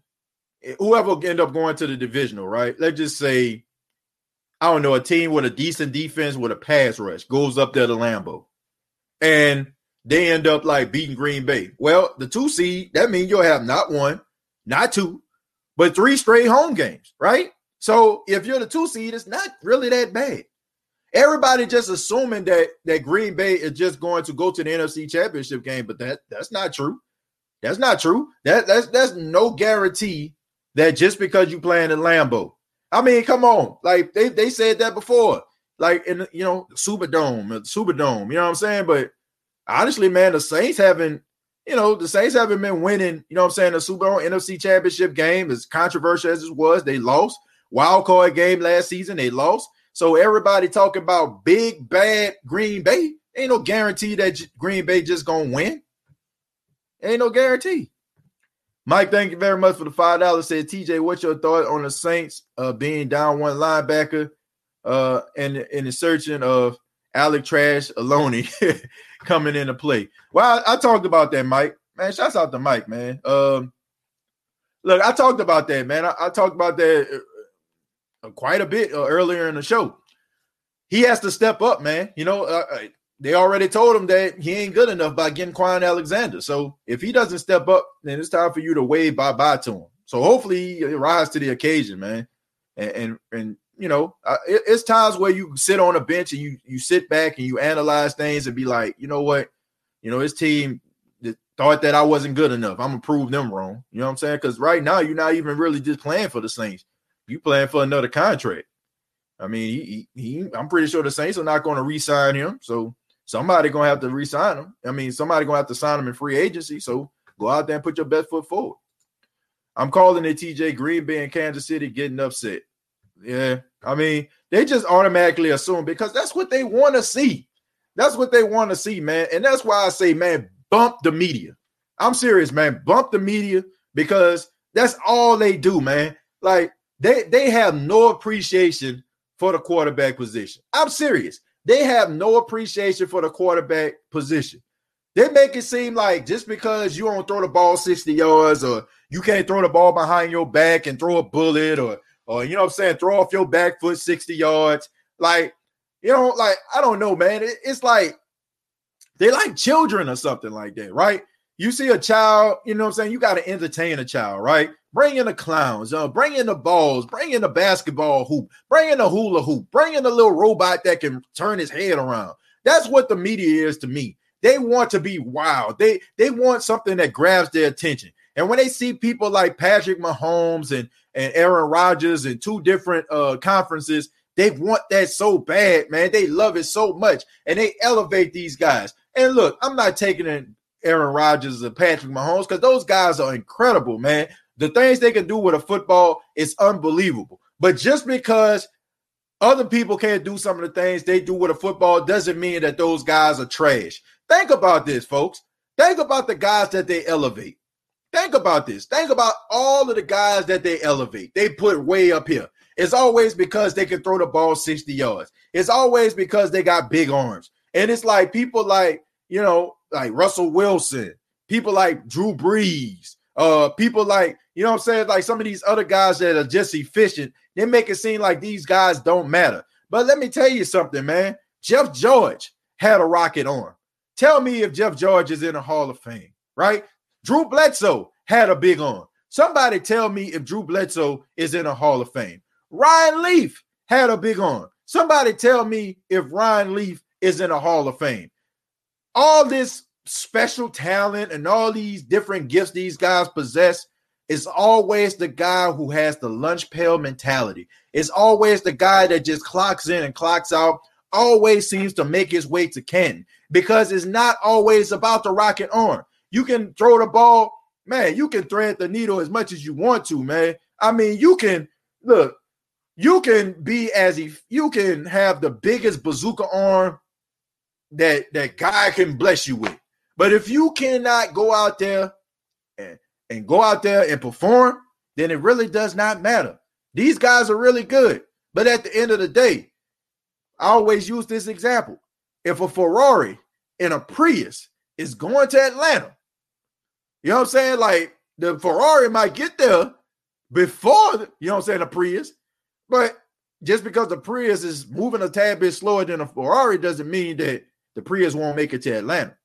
whoever end up going to the divisional, right? Let's just say, I don't know, a team with a decent defense with a pass rush goes up there to Lambeau, and they end up like beating Green Bay. Well, the two seed that means you'll have not one, not two, but three straight home games, right? So if you're the two seed, it's not really that bad. Everybody just assuming that that Green Bay is just going to go to the NFC Championship game, but that that's not true. That's not true. That that's that's no guarantee that just because you playing in Lambeau. I mean, come on. Like they, they said that before. Like in you know, Superdome, Superdome, you know what I'm saying? But honestly, man, the Saints haven't, you know, the Saints haven't been winning, you know what I'm saying, the Super Bowl NFC championship game, as controversial as it was, they lost. Wild card game last season, they lost. So everybody talking about big bad Green Bay. Ain't no guarantee that Green Bay just gonna win. Ain't no guarantee. Mike, thank you very much for the five dollars. Said TJ, what's your thought on the Saints uh, being down one linebacker uh, and in the searching of Alec Trash Aloni coming into play? Well, I, I, talked about that, Mike. Man, shouts out to Mike, man. Um, look, I talked about that, man. I, I talked about that uh, quite a bit uh, earlier in the show. He has to step up, man. You know, uh, uh they already told him that he ain't good enough by getting Kwon Alexander. So if he doesn't step up, then it's time for you to wave bye bye to him. So hopefully he rise to the occasion, man. And and, and you know, uh, it, it's times where you sit on a bench and you you sit back and you analyze things and be like, you know what, you know, his team thought that I wasn't good enough. I'm gonna prove them wrong. You know what I'm saying? Because right now you're not even really just playing for the Saints. You playing for another contract. I mean, he, he, he I'm pretty sure the Saints are not going to re-sign him. So somebody gonna have to resign him. I mean, somebody gonna have to sign him in free agency. So go out there and put your best foot forward. I'm calling it TJ Green Bay and Kansas City getting upset. Yeah, I mean, they just automatically assume because that's what they want to see. That's what they want to see, man. And that's why I say, man, bump the media. I'm serious, man. Bump the media because that's all they do, man. Like they they have no appreciation for the quarterback position. I'm serious. They have no appreciation for the quarterback position. They make it seem like just because you don't throw the ball 60 yards or you can't throw the ball behind your back and throw a bullet or or you know what I'm saying, throw off your back foot 60 yards. Like, you know, like I don't know, man. It, it's like they like children or something like that, right? You see a child, you know what I'm saying? You got to entertain a child, right? Bring in the clowns, uh, bring in the balls, bring in the basketball hoop, bring in the hula hoop, bring in the little robot that can turn his head around. That's what the media is to me. They want to be wild. They they want something that grabs their attention. And when they see people like Patrick Mahomes and, and Aaron Rodgers in two different uh, conferences, they want that so bad, man. They love it so much, and they elevate these guys. And look, I'm not taking in Aaron Rodgers and Patrick Mahomes because those guys are incredible, man. The things they can do with a football is unbelievable. But just because other people can't do some of the things they do with a football doesn't mean that those guys are trash. Think about this, folks. Think about the guys that they elevate. Think about this. Think about all of the guys that they elevate. They put way up here. It's always because they can throw the ball 60 yards. It's always because they got big arms. And it's like people like, you know, like Russell Wilson, people like Drew Brees, uh, people like, you know I'm saying? Like some of these other guys that are just efficient, they make it seem like these guys don't matter. But let me tell you something, man. Jeff George had a rocket arm. Tell me if Jeff George is in a Hall of Fame, right? Drew Bledsoe had a big arm. Somebody tell me if Drew Bledsoe is in a Hall of Fame. Ryan Leaf had a big arm. Somebody tell me if Ryan Leaf is in a Hall of Fame all this special talent and all these different gifts these guys possess is always the guy who has the lunch pail mentality. It's always the guy that just clocks in and clocks out, always seems to make his way to Canton because it's not always about the rocket arm. You can throw the ball, man, you can thread the needle as much as you want to, man. I mean, you can look, you can be as if you can have the biggest bazooka arm that that God can bless you with. But if you cannot go out there and, and go out there and perform, then it really does not matter. These guys are really good. But at the end of the day, I always use this example. If a Ferrari and a Prius is going to Atlanta, you know what I'm saying? Like the Ferrari might get there before, the, you know what I'm saying, the Prius, but just because the Prius is moving a tad bit slower than a Ferrari doesn't mean that the Prius won't make it to Atlanta.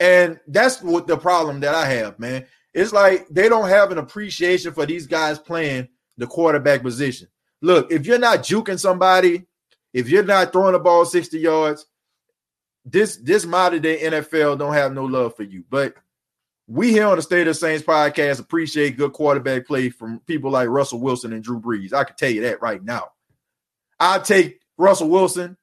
And that's what the problem that I have, man. It's like they don't have an appreciation for these guys playing the quarterback position. Look, if you're not juking somebody, if you're not throwing the ball 60 yards, this this modern day NFL don't have no love for you. But we here on the State of Saints podcast appreciate good quarterback play from people like Russell Wilson and Drew Brees. I can tell you that right now. I take Russell Wilson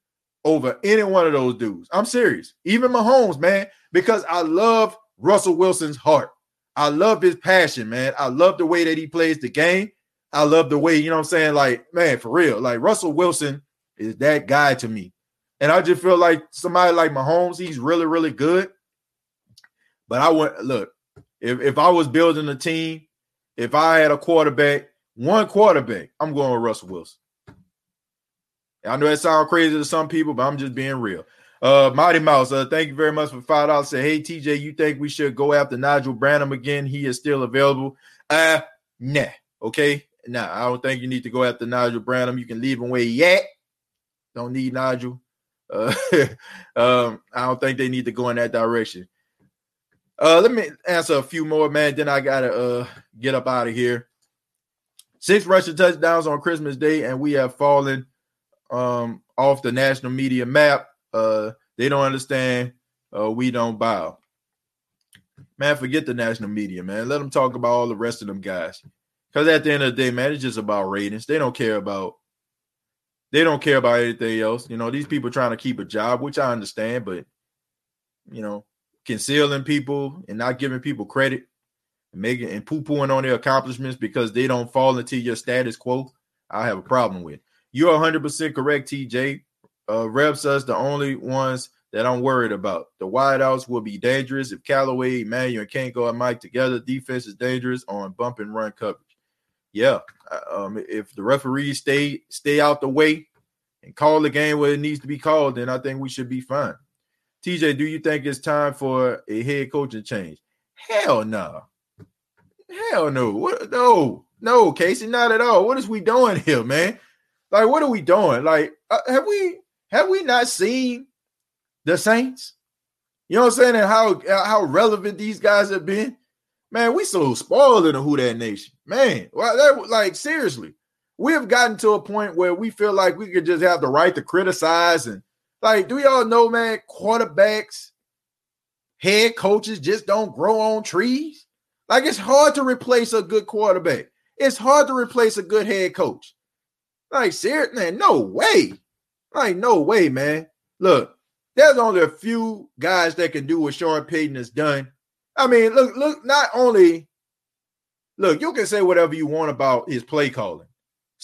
over any one of those dudes. I'm serious. Even Mahomes, man, because I love Russell Wilson's heart. I love his passion, man. I love the way that he plays the game. I love the way, you know what I'm saying? Like, man, for real. Like Russell Wilson is that guy to me. And I just feel like somebody like Mahomes, he's really, really good. But I went look, if, if I was building a team, if I had a quarterback, one quarterback, I'm going with Russell Wilson. I know that sounds crazy to some people, but I'm just being real. Uh, Mighty Mouse, uh, thank you very much for five dollars. Say, hey TJ, you think we should go after Nigel Bradham again? He is still available. Uh, nah. Okay, nah. I don't think you need to go after Nigel Bradham. You can leave him where he at. Don't need Nigel. Uh, um, I don't think they need to go in that direction. Uh, let me answer a few more, man. Then I gotta uh get up out of here. Six rushing touchdowns on Christmas Day, and we have fallen um off the national media map. Uh, they don't understand. Uh, we don't bow. Man, forget the national media, man. Let them talk about all the rest of them guys. Because at the end of the day, man, it's just about ratings. They don't care about. They don't care about anything else. You know, these people trying to keep a job, which I understand, but you know, concealing people and not giving people credit, and making and poo pooing on their accomplishments because they don't fall into your status quo. I have a problem with. You're 100 percent correct, TJ uh, reps us the only ones that I'm worried about. The wideouts will be dangerous if Callaway, Emmanuel, and go and Mike together. Defense is dangerous on bump and run coverage. Yeah, uh, um, if the referees stay stay out the way and call the game where it needs to be called, then I think we should be fine. TJ, do you think it's time for a head coaching change? Hell no. Hell no. What no, no, Casey, not at all. What is we doing here, man? Like, what are we doing? Like, uh, have we have we not seen the Saints? You know what I'm saying? And how how relevant these guys have been. Man, we so spoiled in the Who That Nation. Man, that like seriously, we have gotten to a point where we feel like we could just have the right to criticize and like, do y'all know, man? Quarterbacks, head coaches just don't grow on trees. Like, it's hard to replace a good quarterback. It's hard to replace a good head coach. Like, seriously, man, no way. Like, no way, man. Look, there's only a few guys that can do what Sean Payton has done. I mean, look, look, not only look, you can say whatever you want about his play calling.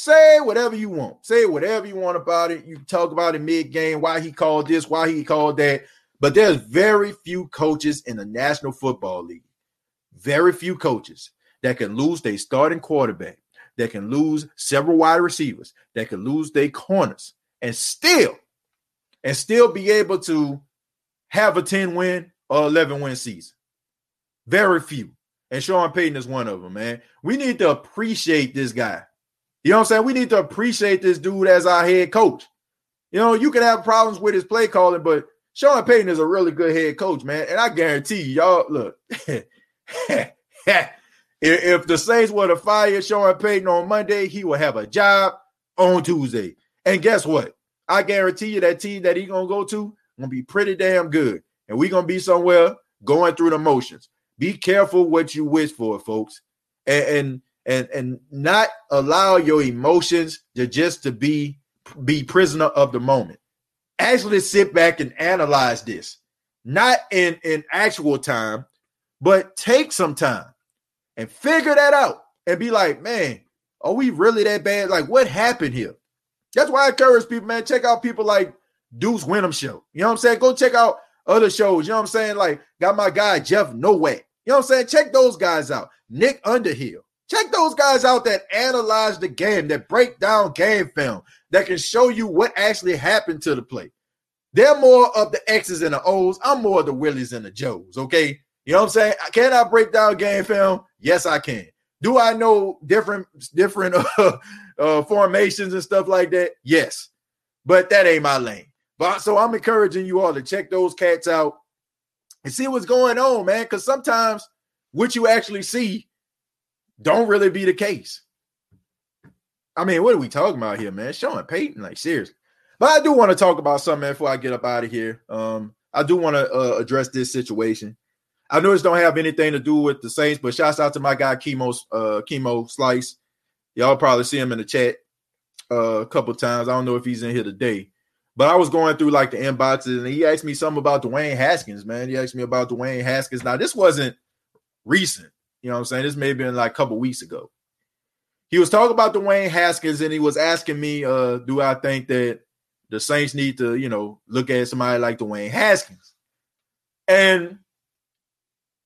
Say whatever you want. Say whatever you want about it. You talk about it mid-game, why he called this, why he called that. But there's very few coaches in the National Football League, very few coaches that can lose their starting quarterback, that can lose several wide receivers, that can lose their corners, and still and still be able to have a 10 win or 11 win season. Very few. And Sean Payton is one of them, man. We need to appreciate this guy. You know what I'm saying? We need to appreciate this dude as our head coach. You know, you can have problems with his play calling, but Sean Payton is a really good head coach, man. And I guarantee you, y'all, look, if the Saints were to fire Sean Payton on Monday, he will have a job on Tuesday. And guess what? I guarantee you that team that he's gonna go to gonna be pretty damn good. And we're gonna be somewhere going through the motions. Be careful what you wish for, folks. And and and, and not allow your emotions to just to be be prisoner of the moment. Actually sit back and analyze this. Not in in actual time, but take some time and figure that out and be like, man, are we really that bad? Like, what happened here? That's why I encourage people, man. Check out people like Deuce Winham Show. You know what I'm saying? Go check out other shows. You know what I'm saying? Like, got my guy Jeff Nowak. You know what I'm saying? Check those guys out. Nick Underhill. Check those guys out that analyze the game, that break down game film, that can show you what actually happened to the play. They're more of the X's and the O's. I'm more of the Willies and the Joes. Okay. You know what I'm saying? Can I break down game film? Yes, I can. Do I know different different uh, uh, formations and stuff like that? Yes, but that ain't my lane. But so I'm encouraging you all to check those cats out and see what's going on, man. Because sometimes what you actually see don't really be the case. I mean, what are we talking about here, man? Sean Payton, like seriously. But I do want to talk about something before I get up out of here. Um, I do want to uh, address this situation. I know this don't have anything to do with the Saints, but shouts out to my guy Chemo uh, Chemo Slice. Y'all probably see him in the chat uh, a couple times. I don't know if he's in here today, but I was going through like the inboxes and he asked me something about Dwayne Haskins. Man, he asked me about Dwayne Haskins. Now this wasn't recent. You know what I'm saying? This may have been like a couple weeks ago. He was talking about Dwayne Haskins and he was asking me, uh, do I think that the Saints need to, you know, look at somebody like Dwayne Haskins? And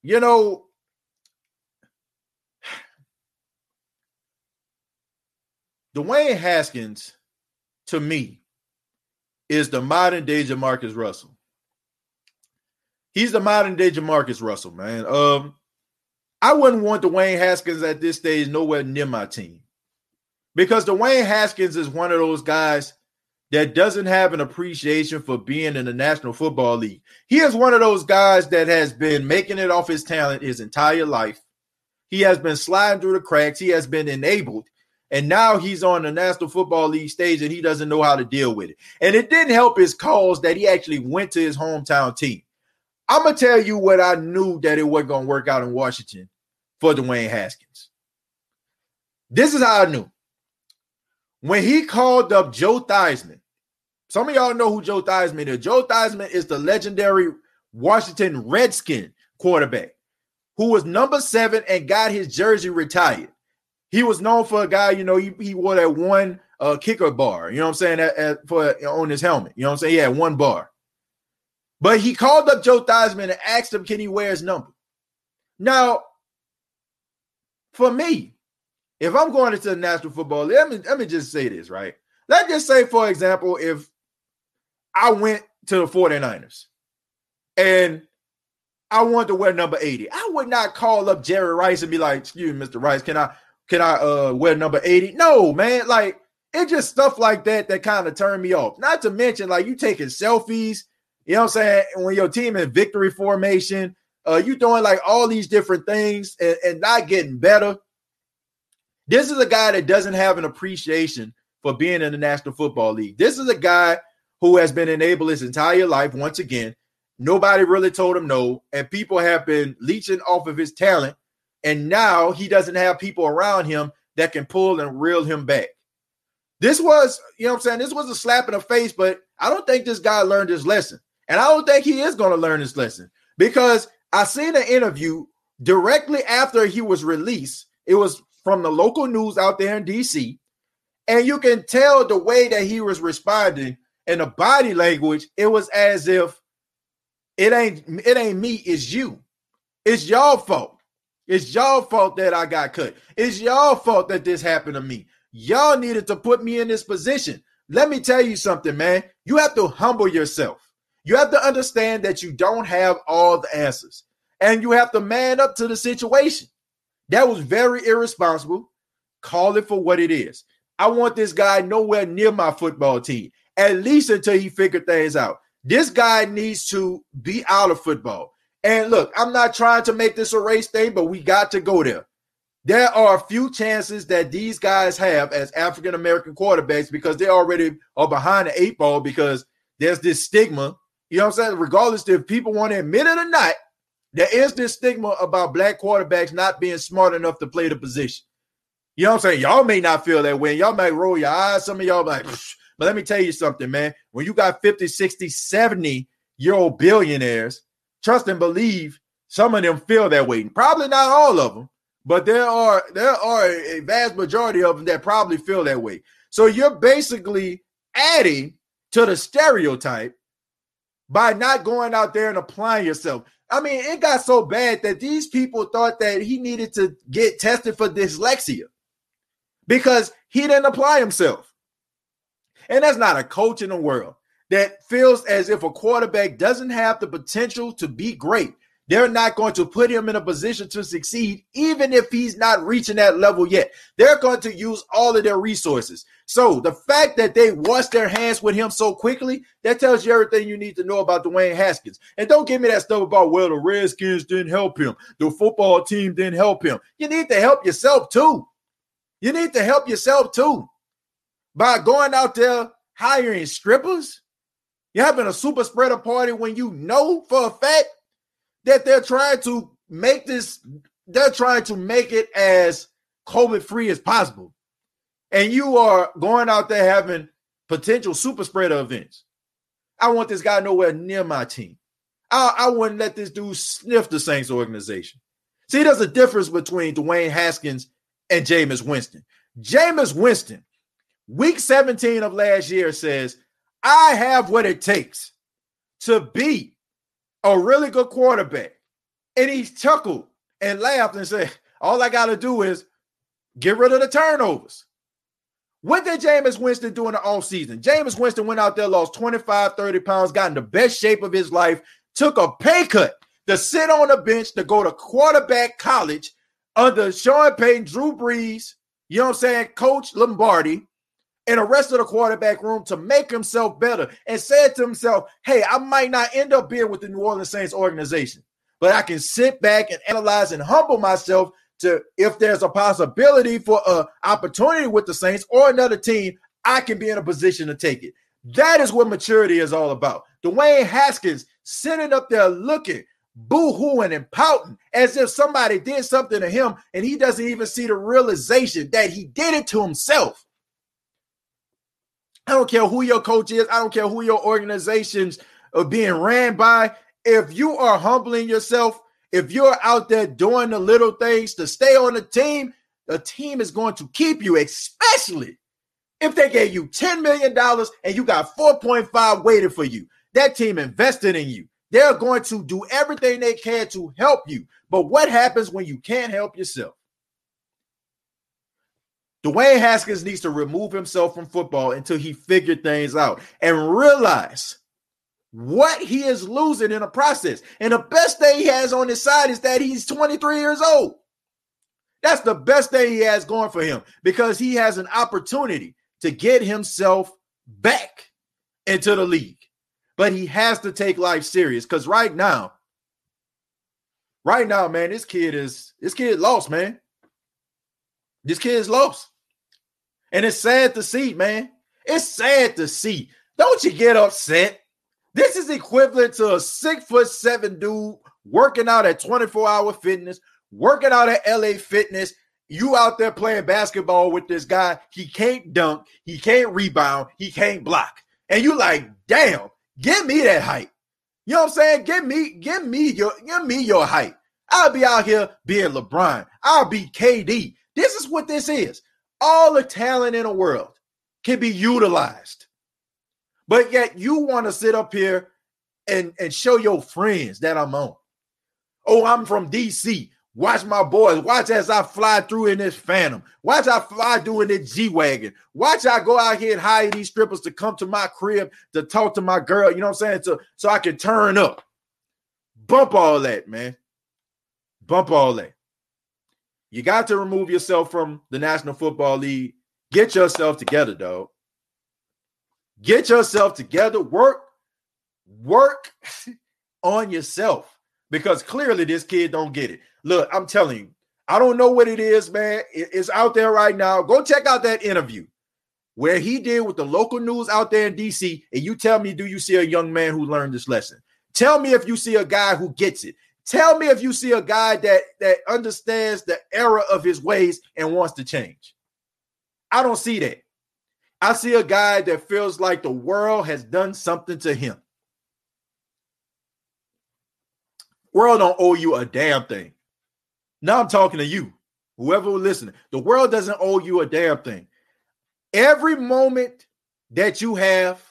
you know, Dwayne Haskins, to me, is the modern day JaMarcus Russell. He's the modern day JaMarcus Russell, man. Um, I wouldn't want Dwayne Haskins at this stage nowhere near my team because Dwayne Haskins is one of those guys that doesn't have an appreciation for being in the National Football League. He is one of those guys that has been making it off his talent his entire life. He has been sliding through the cracks. He has been enabled. And now he's on the National Football League stage and he doesn't know how to deal with it. And it didn't help his cause that he actually went to his hometown team. I'm to tell you what I knew that it wasn't to work out in Washington for Dwayne Haskins. This is how I knew. When he called up Joe Theismann, some of y'all know who Joe Theismann is. Joe Theismann is the legendary Washington Redskin quarterback who was number seven and got his jersey retired. He was known for a guy, you know, he, he wore that one uh, kicker bar, you know what I'm saying, at, at, for on his helmet. You know what I'm saying? He had one bar. But he called up Joe Theismann and asked him, can he wear his number? Now, for me, if I'm going into the National Football League, let me, let me just say this, right? Let's just say, for example, if I went to the 49ers and I wanted to wear number 80, I would not call up Jerry Rice and be like, excuse me, Mr. Rice, can I can I uh wear number 80? No, man, like it's just stuff like that that kind of turned me off. Not to mention, like you taking selfies, you know what I'm saying? When your team in victory formation, uh, you doing like all these different things and, and not getting better. This is a guy that doesn't have an appreciation for being in the National Football League. This is a guy who has been enabled his entire life. Once again, nobody really told him no, and people have been leeching off of his talent. And now he doesn't have people around him that can pull and reel him back. This was, you know what I'm saying? This was a slap in the face, but I don't think this guy learned his lesson. And I don't think he is going to learn his lesson because I seen an interview directly after he was released. It was from the local news out there in DC. And you can tell the way that he was responding and the body language, it was as if it ain't it ain't me, it's you. It's y'all fault. It's y'all fault that I got cut. It's y'all fault that this happened to me. Y'all needed to put me in this position. Let me tell you something, man. You have to humble yourself. You have to understand that you don't have all the answers and you have to man up to the situation. That was very irresponsible. Call it for what it is. I want this guy nowhere near my football team, at least until he figured things out. This guy needs to be out of football. And look, I'm not trying to make this a race thing, but we got to go there. There are a few chances that these guys have as African American quarterbacks because they already are behind the eight ball because there's this stigma. You know what I'm saying? Regardless if people want to admit it or not, there is this stigma about black quarterbacks not being smart enough to play the position. You know what I'm saying? Y'all may not feel that way. Y'all may roll your eyes. Some of y'all like, Psh. but let me tell you something, man. When you got 50, 60, 70 year old billionaires, trust and believe some of them feel that way. Probably not all of them, but there are there are a vast majority of them that probably feel that way. So you're basically adding to the stereotype by not going out there and applying yourself. I mean, it got so bad that these people thought that he needed to get tested for dyslexia because he didn't apply himself. And that's not a coach in the world that feels as if a quarterback doesn't have the potential to be great. They're not going to put him in a position to succeed, even if he's not reaching that level yet. They're going to use all of their resources. So the fact that they washed their hands with him so quickly, that tells you everything you need to know about Dwayne Haskins. And don't give me that stuff about, well, the Redskins didn't help him. The football team didn't help him. You need to help yourself too. You need to help yourself too by going out there hiring strippers. You're having a super spreader party when you know for a fact that they're trying to make this, they're trying to make it as COVID free as possible. And you are going out there having potential super spreader events. I want this guy nowhere near my team. I, I wouldn't let this dude sniff the Saints organization. See, there's a difference between Dwayne Haskins and Jameis Winston. Jameis Winston, week 17 of last year, says, I have what it takes to be a really good quarterback. And he chuckled and laughed and said, All I got to do is get rid of the turnovers. What did Jameis Winston do in the offseason? Jameis Winston went out there, lost 25, 30 pounds, got in the best shape of his life, took a pay cut to sit on the bench to go to quarterback college under Sean Payton, Drew Brees, you know what I'm saying, Coach Lombardi, and the rest of the quarterback room to make himself better and said to himself, Hey, I might not end up being with the New Orleans Saints organization, but I can sit back and analyze and humble myself to if there's a possibility for a opportunity with the Saints or another team, I can be in a position to take it. That is what maturity is all about. Dwayne Haskins sitting up there looking, boo-hooing and pouting as if somebody did something to him and he doesn't even see the realization that he did it to himself. I don't care who your coach is. I don't care who your organizations are being ran by. If you are humbling yourself if you're out there doing the little things to stay on the team, the team is going to keep you, especially if they gave you $10 million and you got 4.5 waiting for you. That team invested in you. They're going to do everything they can to help you. But what happens when you can't help yourself? Dwayne Haskins needs to remove himself from football until he figured things out and realize what he is losing in the process. And the best thing he has on his side is that he's 23 years old. That's the best thing he has going for him because he has an opportunity to get himself back into the league. But he has to take life serious because right now, right now, man, this kid is this kid lost, man. This kid is lost. And it's sad to see, man. It's sad to see. Don't you get upset this is equivalent to a six foot seven dude working out at 24 hour fitness, working out at LA Fitness. You out there playing basketball with this guy. He can't dunk, he can't rebound, he can't block. And you like, damn, give me that height. You know what I'm saying? Give me, give me your, give me your height. I'll be out here being LeBron. I'll be KD. This is what this is. All the talent in the world can be utilized. But yet you want to sit up here and, and show your friends that I'm on. Oh, I'm from DC. Watch my boys. Watch as I fly through in this Phantom. Watch I fly through in this G Wagon. Watch I go out here and hire these strippers to come to my crib to talk to my girl. You know what I'm saying? So, so I can turn up. Bump all that, man. Bump all that. You got to remove yourself from the National Football League. Get yourself together, dog. Get yourself together. Work, work on yourself because clearly this kid don't get it. Look, I'm telling you, I don't know what it is, man. It's out there right now. Go check out that interview where he did with the local news out there in DC, and you tell me, do you see a young man who learned this lesson? Tell me if you see a guy who gets it. Tell me if you see a guy that that understands the error of his ways and wants to change. I don't see that. I see a guy that feels like the world has done something to him. World don't owe you a damn thing. Now I'm talking to you, whoever listening. The world doesn't owe you a damn thing. Every moment that you have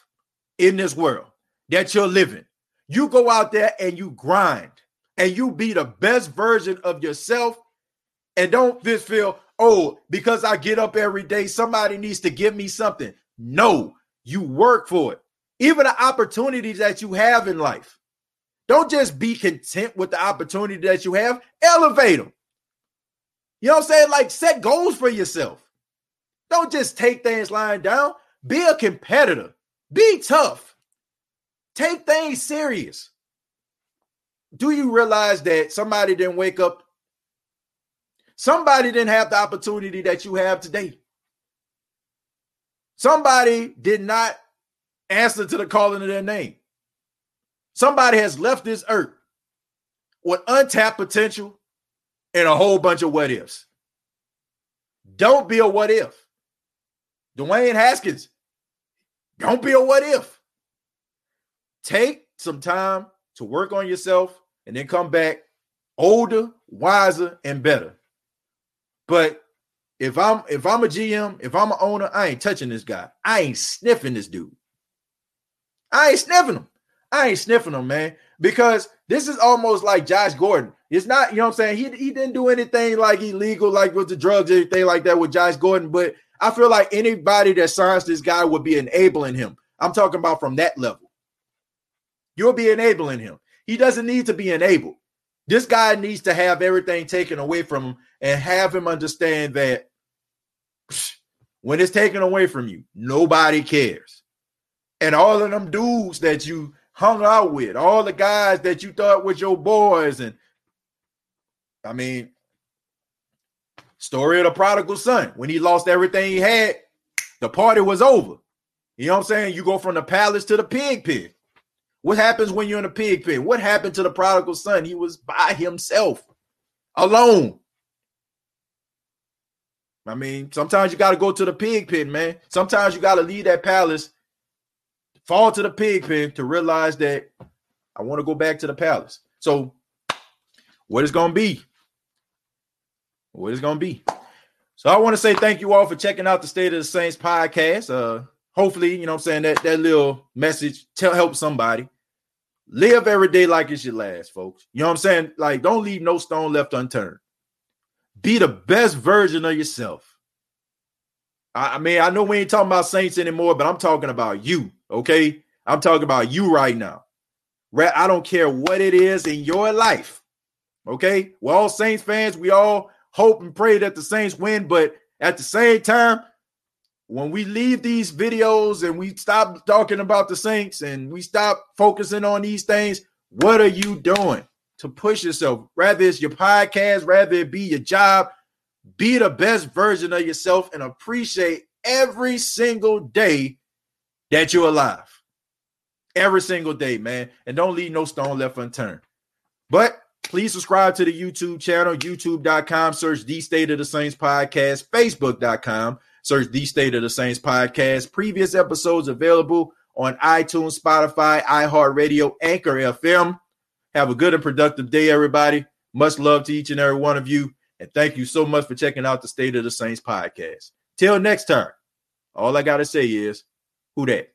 in this world that you're living, you go out there and you grind and you be the best version of yourself and don't just feel, oh, because I get up every day, somebody needs to give me something. No, you work for it. Even the opportunities that you have in life. Don't just be content with the opportunity that you have, elevate them. You know what I'm saying? Like set goals for yourself. Don't just take things lying down. Be a competitor. Be tough. Take things serious. Do you realize that somebody didn't wake up Somebody didn't have the opportunity that you have today. Somebody did not answer to the calling of their name. Somebody has left this earth with untapped potential and a whole bunch of what ifs. Don't be a what if. Dwayne Haskins, don't be a what if. Take some time to work on yourself and then come back older, wiser, and better. But if I'm if I'm a GM, if I'm an owner, I ain't touching this guy. I ain't sniffing this dude. I ain't sniffing him. I ain't sniffing him, man, because this is almost like Josh Gordon. It's not, you know what I'm saying? He, he didn't do anything like illegal, like with the drugs, anything like that with Josh Gordon. But I feel like anybody that signs this guy would be enabling him. I'm talking about from that level. You'll be enabling him. He doesn't need to be enabled. This guy needs to have everything taken away from him and have him understand that when it's taken away from you, nobody cares. And all of them dudes that you hung out with, all the guys that you thought was your boys, and I mean, story of the prodigal son. When he lost everything he had, the party was over. You know what I'm saying? You go from the palace to the pig pit. What happens when you're in a pig pen? What happened to the prodigal son? He was by himself, alone. I mean, sometimes you got to go to the pig pen, man. Sometimes you got to leave that palace, fall to the pig pen to realize that I want to go back to the palace. So, what is going to be? What is going to be? So, I want to say thank you all for checking out the State of the Saints podcast. Uh, hopefully, you know I'm saying, that, that little message tell help somebody. Live every day like it's your last, folks. You know what I'm saying? Like, don't leave no stone left unturned. Be the best version of yourself. I, I mean, I know we ain't talking about Saints anymore, but I'm talking about you, okay? I'm talking about you right now. I don't care what it is in your life, okay? We're all Saints fans. We all hope and pray that the Saints win, but at the same time, when we leave these videos and we stop talking about the Saints and we stop focusing on these things, what are you doing to push yourself? Rather it's your podcast, rather it be your job, be the best version of yourself and appreciate every single day that you're alive. Every single day, man. And don't leave no stone left unturned. But please subscribe to the YouTube channel, youtube.com, search the State of the Saints podcast, facebook.com Search the State of the Saints podcast. Previous episodes available on iTunes, Spotify, iHeartRadio, Anchor FM. Have a good and productive day, everybody. Much love to each and every one of you. And thank you so much for checking out the State of the Saints podcast. Till next time, all I got to say is, who that?